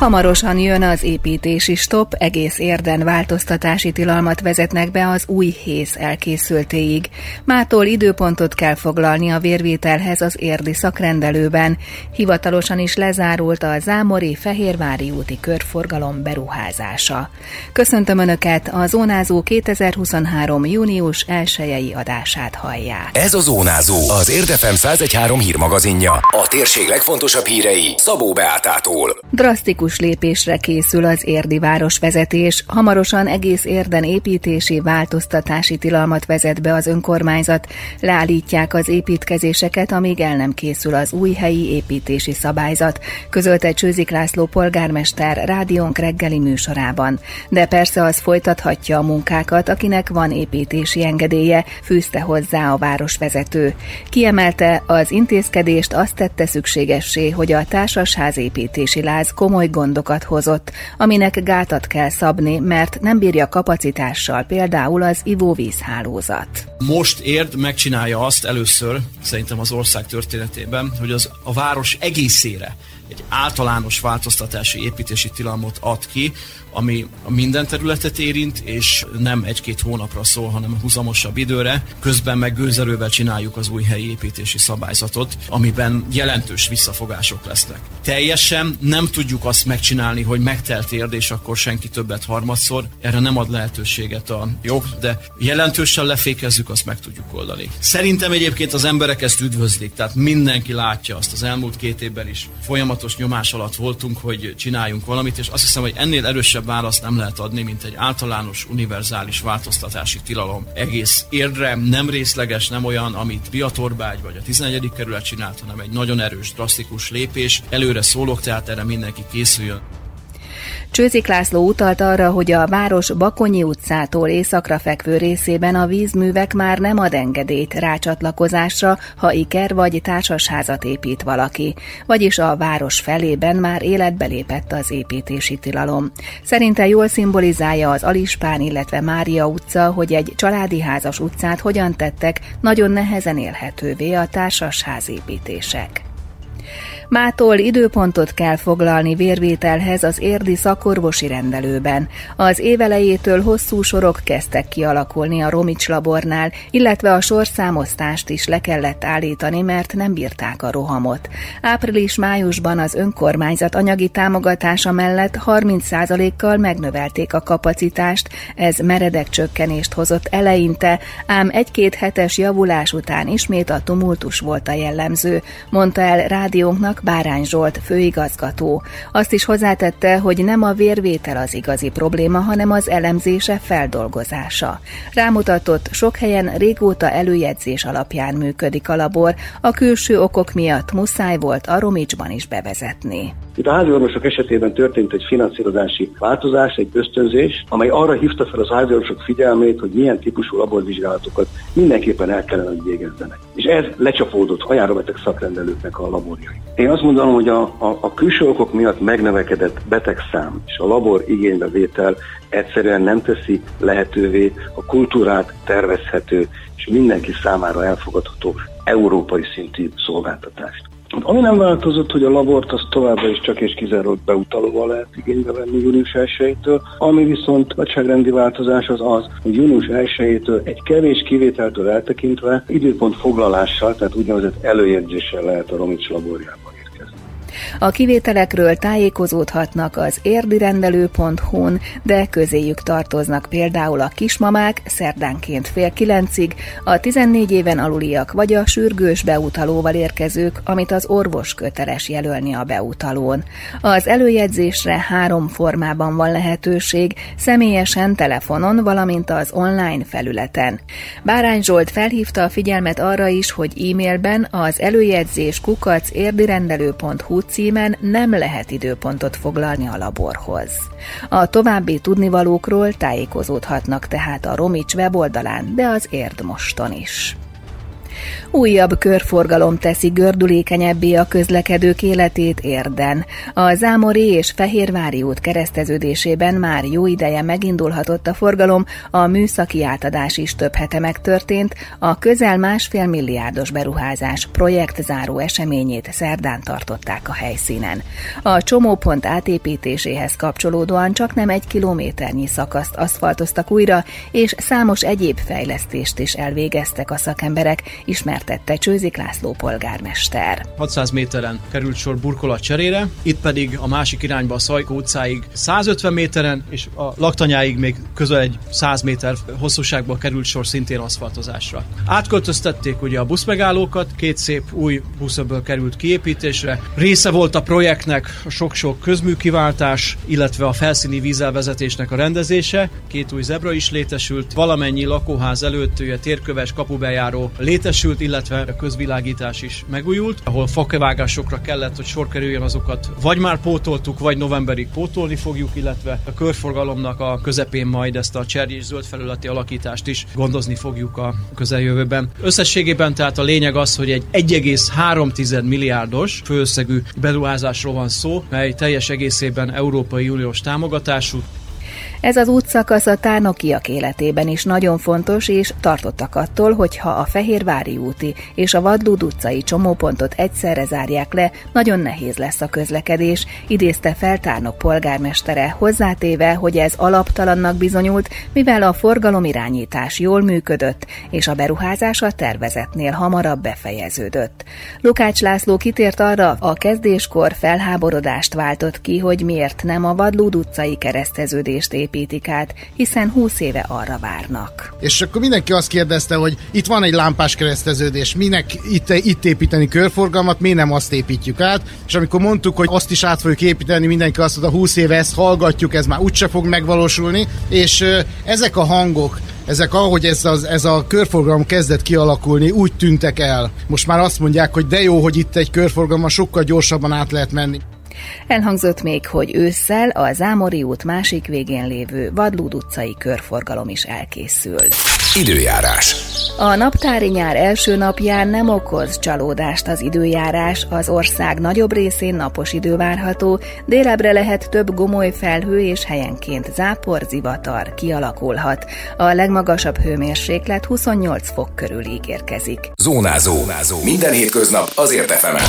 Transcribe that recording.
Hamarosan jön az építési stop, egész érden változtatási tilalmat vezetnek be az új hész elkészültéig. Mától időpontot kell foglalni a vérvételhez az érdi szakrendelőben. Hivatalosan is lezárult a Zámori Fehérvári úti körforgalom beruházása. Köszöntöm Önöket, a Zónázó 2023. június 1 adását hallják. Ez a Zónázó, az Érdefem 113 hírmagazinja. A térség legfontosabb hírei Szabó Beátától. Drasztikus drasztikus lépésre készül az érdi városvezetés, hamarosan egész érden építési változtatási tilalmat vezet be az önkormányzat, leállítják az építkezéseket, amíg el nem készül az új helyi építési szabályzat, közölte Csőzik László polgármester rádiónk reggeli műsorában. De persze az folytathatja a munkákat, akinek van építési engedélye, fűzte hozzá a városvezető. Kiemelte, az intézkedést azt tette szükségessé, hogy a társasházépítési láz komoly gondokat hozott, aminek gátat kell szabni, mert nem bírja kapacitással például az ivóvízhálózat. Most érd megcsinálja azt először, szerintem az ország történetében, hogy az a város egészére egy általános változtatási építési tilalmot ad ki, ami minden területet érint, és nem egy-két hónapra szól, hanem húzamosabb időre. Közben meg gőzerővel csináljuk az új helyi építési szabályzatot, amiben jelentős visszafogások lesznek. Teljesen nem tudjuk azt megcsinálni, hogy megtelt érd, és akkor senki többet harmadszor. Erre nem ad lehetőséget a jog, de jelentősen lefékezzük, azt meg tudjuk oldani. Szerintem egyébként az emberek ezt üdvözlik, tehát mindenki látja azt az elmúlt két évben is. Folyamatos nyomás alatt voltunk, hogy csináljunk valamit, és azt hiszem, hogy ennél erősebb erősebb választ nem lehet adni, mint egy általános, univerzális változtatási tilalom. Egész érdre, nem részleges, nem olyan, amit Biatorbágy vagy a 11. kerület csinált, hanem egy nagyon erős, drasztikus lépés. Előre szólok, tehát erre mindenki készüljön. Csőzik László utalt arra, hogy a város Bakonyi utcától északra fekvő részében a vízművek már nem ad engedélyt rácsatlakozásra, ha iker vagy társasházat épít valaki, vagyis a város felében már életbe lépett az építési tilalom. Szerinte jól szimbolizálja az Alispán, illetve Mária utca, hogy egy családi házas utcát hogyan tettek nagyon nehezen élhetővé a társasházépítések. Mától időpontot kell foglalni vérvételhez az érdi szakorvosi rendelőben. Az évelejétől hosszú sorok kezdtek kialakulni a Romics labornál, illetve a sorszámosztást is le kellett állítani, mert nem bírták a rohamot. Április-májusban az önkormányzat anyagi támogatása mellett 30%-kal megnövelték a kapacitást, ez meredek csökkenést hozott eleinte, ám egy-két hetes javulás után ismét a tumultus volt a jellemző, mondta el rádiónknak Bárány Zsolt, főigazgató. Azt is hozzátette, hogy nem a vérvétel az igazi probléma, hanem az elemzése feldolgozása. Rámutatott, sok helyen régóta előjegyzés alapján működik a labor, a külső okok miatt muszáj volt a Romicsban is bevezetni. Itt a háziorvosok esetében történt egy finanszírozási változás, egy ösztönzés, amely arra hívta fel az háziorvosok figyelmét, hogy milyen típusú laborvizsgálatokat mindenképpen el kellene, hogy végezzenek. És ez lecsapódott a járóbeteg szakrendelőknek a laborjai. Én azt mondom, hogy a, a, a külső okok miatt megnövekedett betegszám és a labor igénybevétel egyszerűen nem teszi lehetővé a kultúrát tervezhető és mindenki számára elfogadható európai szintű szolgáltatást. Ami nem változott, hogy a labort az továbbra is csak és kizárólag beutalóval lehet igénybe venni június 1-től, ami viszont nagyságrendi változás az az, hogy június 1-től egy kevés kivételtől eltekintve időpont foglalással, tehát úgynevezett előjegyzéssel lehet a Romics laborjában a kivételekről tájékozódhatnak az érdirendelő.hu-n, de közéjük tartoznak például a kismamák szerdánként fél kilencig, a 14 éven aluliak vagy a sürgős beutalóval érkezők, amit az orvos köteles jelölni a beutalón. Az előjegyzésre három formában van lehetőség, személyesen, telefonon, valamint az online felületen. Bárány Zsolt felhívta a figyelmet arra is, hogy e-mailben az előjegyzés kukac érdirendelő.hu címen nem lehet időpontot foglalni a laborhoz. A további tudnivalókról tájékozódhatnak tehát a Romics weboldalán, de az Érdmoston is. Újabb körforgalom teszi gördülékenyebbé a közlekedők életét érden. A Zámori és Fehérvári út kereszteződésében már jó ideje megindulhatott a forgalom, a műszaki átadás is több hete megtörtént, a közel másfél milliárdos beruházás projektzáró eseményét szerdán tartották a helyszínen. A csomópont átépítéséhez kapcsolódóan csak nem egy kilométernyi szakaszt aszfaltoztak újra, és számos egyéb fejlesztést is elvégeztek a szakemberek, ismertette Csőzik László polgármester. 600 méteren került sor burkolat cserére, itt pedig a másik irányba a Szajkó utcáig 150 méteren, és a laktanyáig még közel egy 100 méter hosszúságban került sor szintén aszfaltozásra. Átköltöztették ugye a buszmegállókat, két szép új buszöből került kiépítésre. Része volt a projektnek a sok-sok közműkiváltás, illetve a felszíni vízelvezetésnek a rendezése. Két új zebra is létesült, valamennyi lakóház előtt ugye térköves kapubejáró létesült, illetve a közvilágítás is megújult, ahol fakevágásokra kellett, hogy sor kerüljön azokat, vagy már pótoltuk, vagy novemberig pótolni fogjuk, illetve a körforgalomnak a közepén majd ezt a cserj és zöld felületi alakítást is gondozni fogjuk a közeljövőben. Összességében tehát a lényeg az, hogy egy 1,3 milliárdos főösszegű beruházásról van szó, mely teljes egészében Európai Uniós támogatású, ez az útszakasz a tárnokiak életében is nagyon fontos, és tartottak attól, hogy ha a Fehérvári úti és a Vadlód utcai csomópontot egyszerre zárják le, nagyon nehéz lesz a közlekedés, idézte fel Tárnok polgármestere, hozzátéve, hogy ez alaptalannak bizonyult, mivel a forgalomirányítás jól működött, és a beruházás a tervezetnél hamarabb befejeződött. Lukács László kitért arra, a kezdéskor felháborodást váltott ki, hogy miért nem a Vadlód utcai kereszteződést építik át, hiszen 20 éve arra várnak. És akkor mindenki azt kérdezte, hogy itt van egy lámpás kereszteződés, minek itt, itt építeni körforgalmat, mi nem azt építjük át. És amikor mondtuk, hogy azt is át fogjuk építeni, mindenki azt mondta, 20 éve ezt hallgatjuk, ez már úgyse fog megvalósulni. És ezek a hangok, ezek ahogy ez, az, ez a körforgalom kezdett kialakulni, úgy tűntek el. Most már azt mondják, hogy de jó, hogy itt egy körforgalma sokkal gyorsabban át lehet menni. Elhangzott még, hogy ősszel a Zámori út másik végén lévő Vadlúd utcai körforgalom is elkészül. Időjárás. A naptári nyár első napján nem okoz csalódást az időjárás, az ország nagyobb részén napos idő várható, délebre lehet több gomoly felhő és helyenként zápor, zivatar kialakulhat. A legmagasabb hőmérséklet 28 fok körül ígérkezik. Zónázó. Zónázó. Minden hétköznap azért efemen.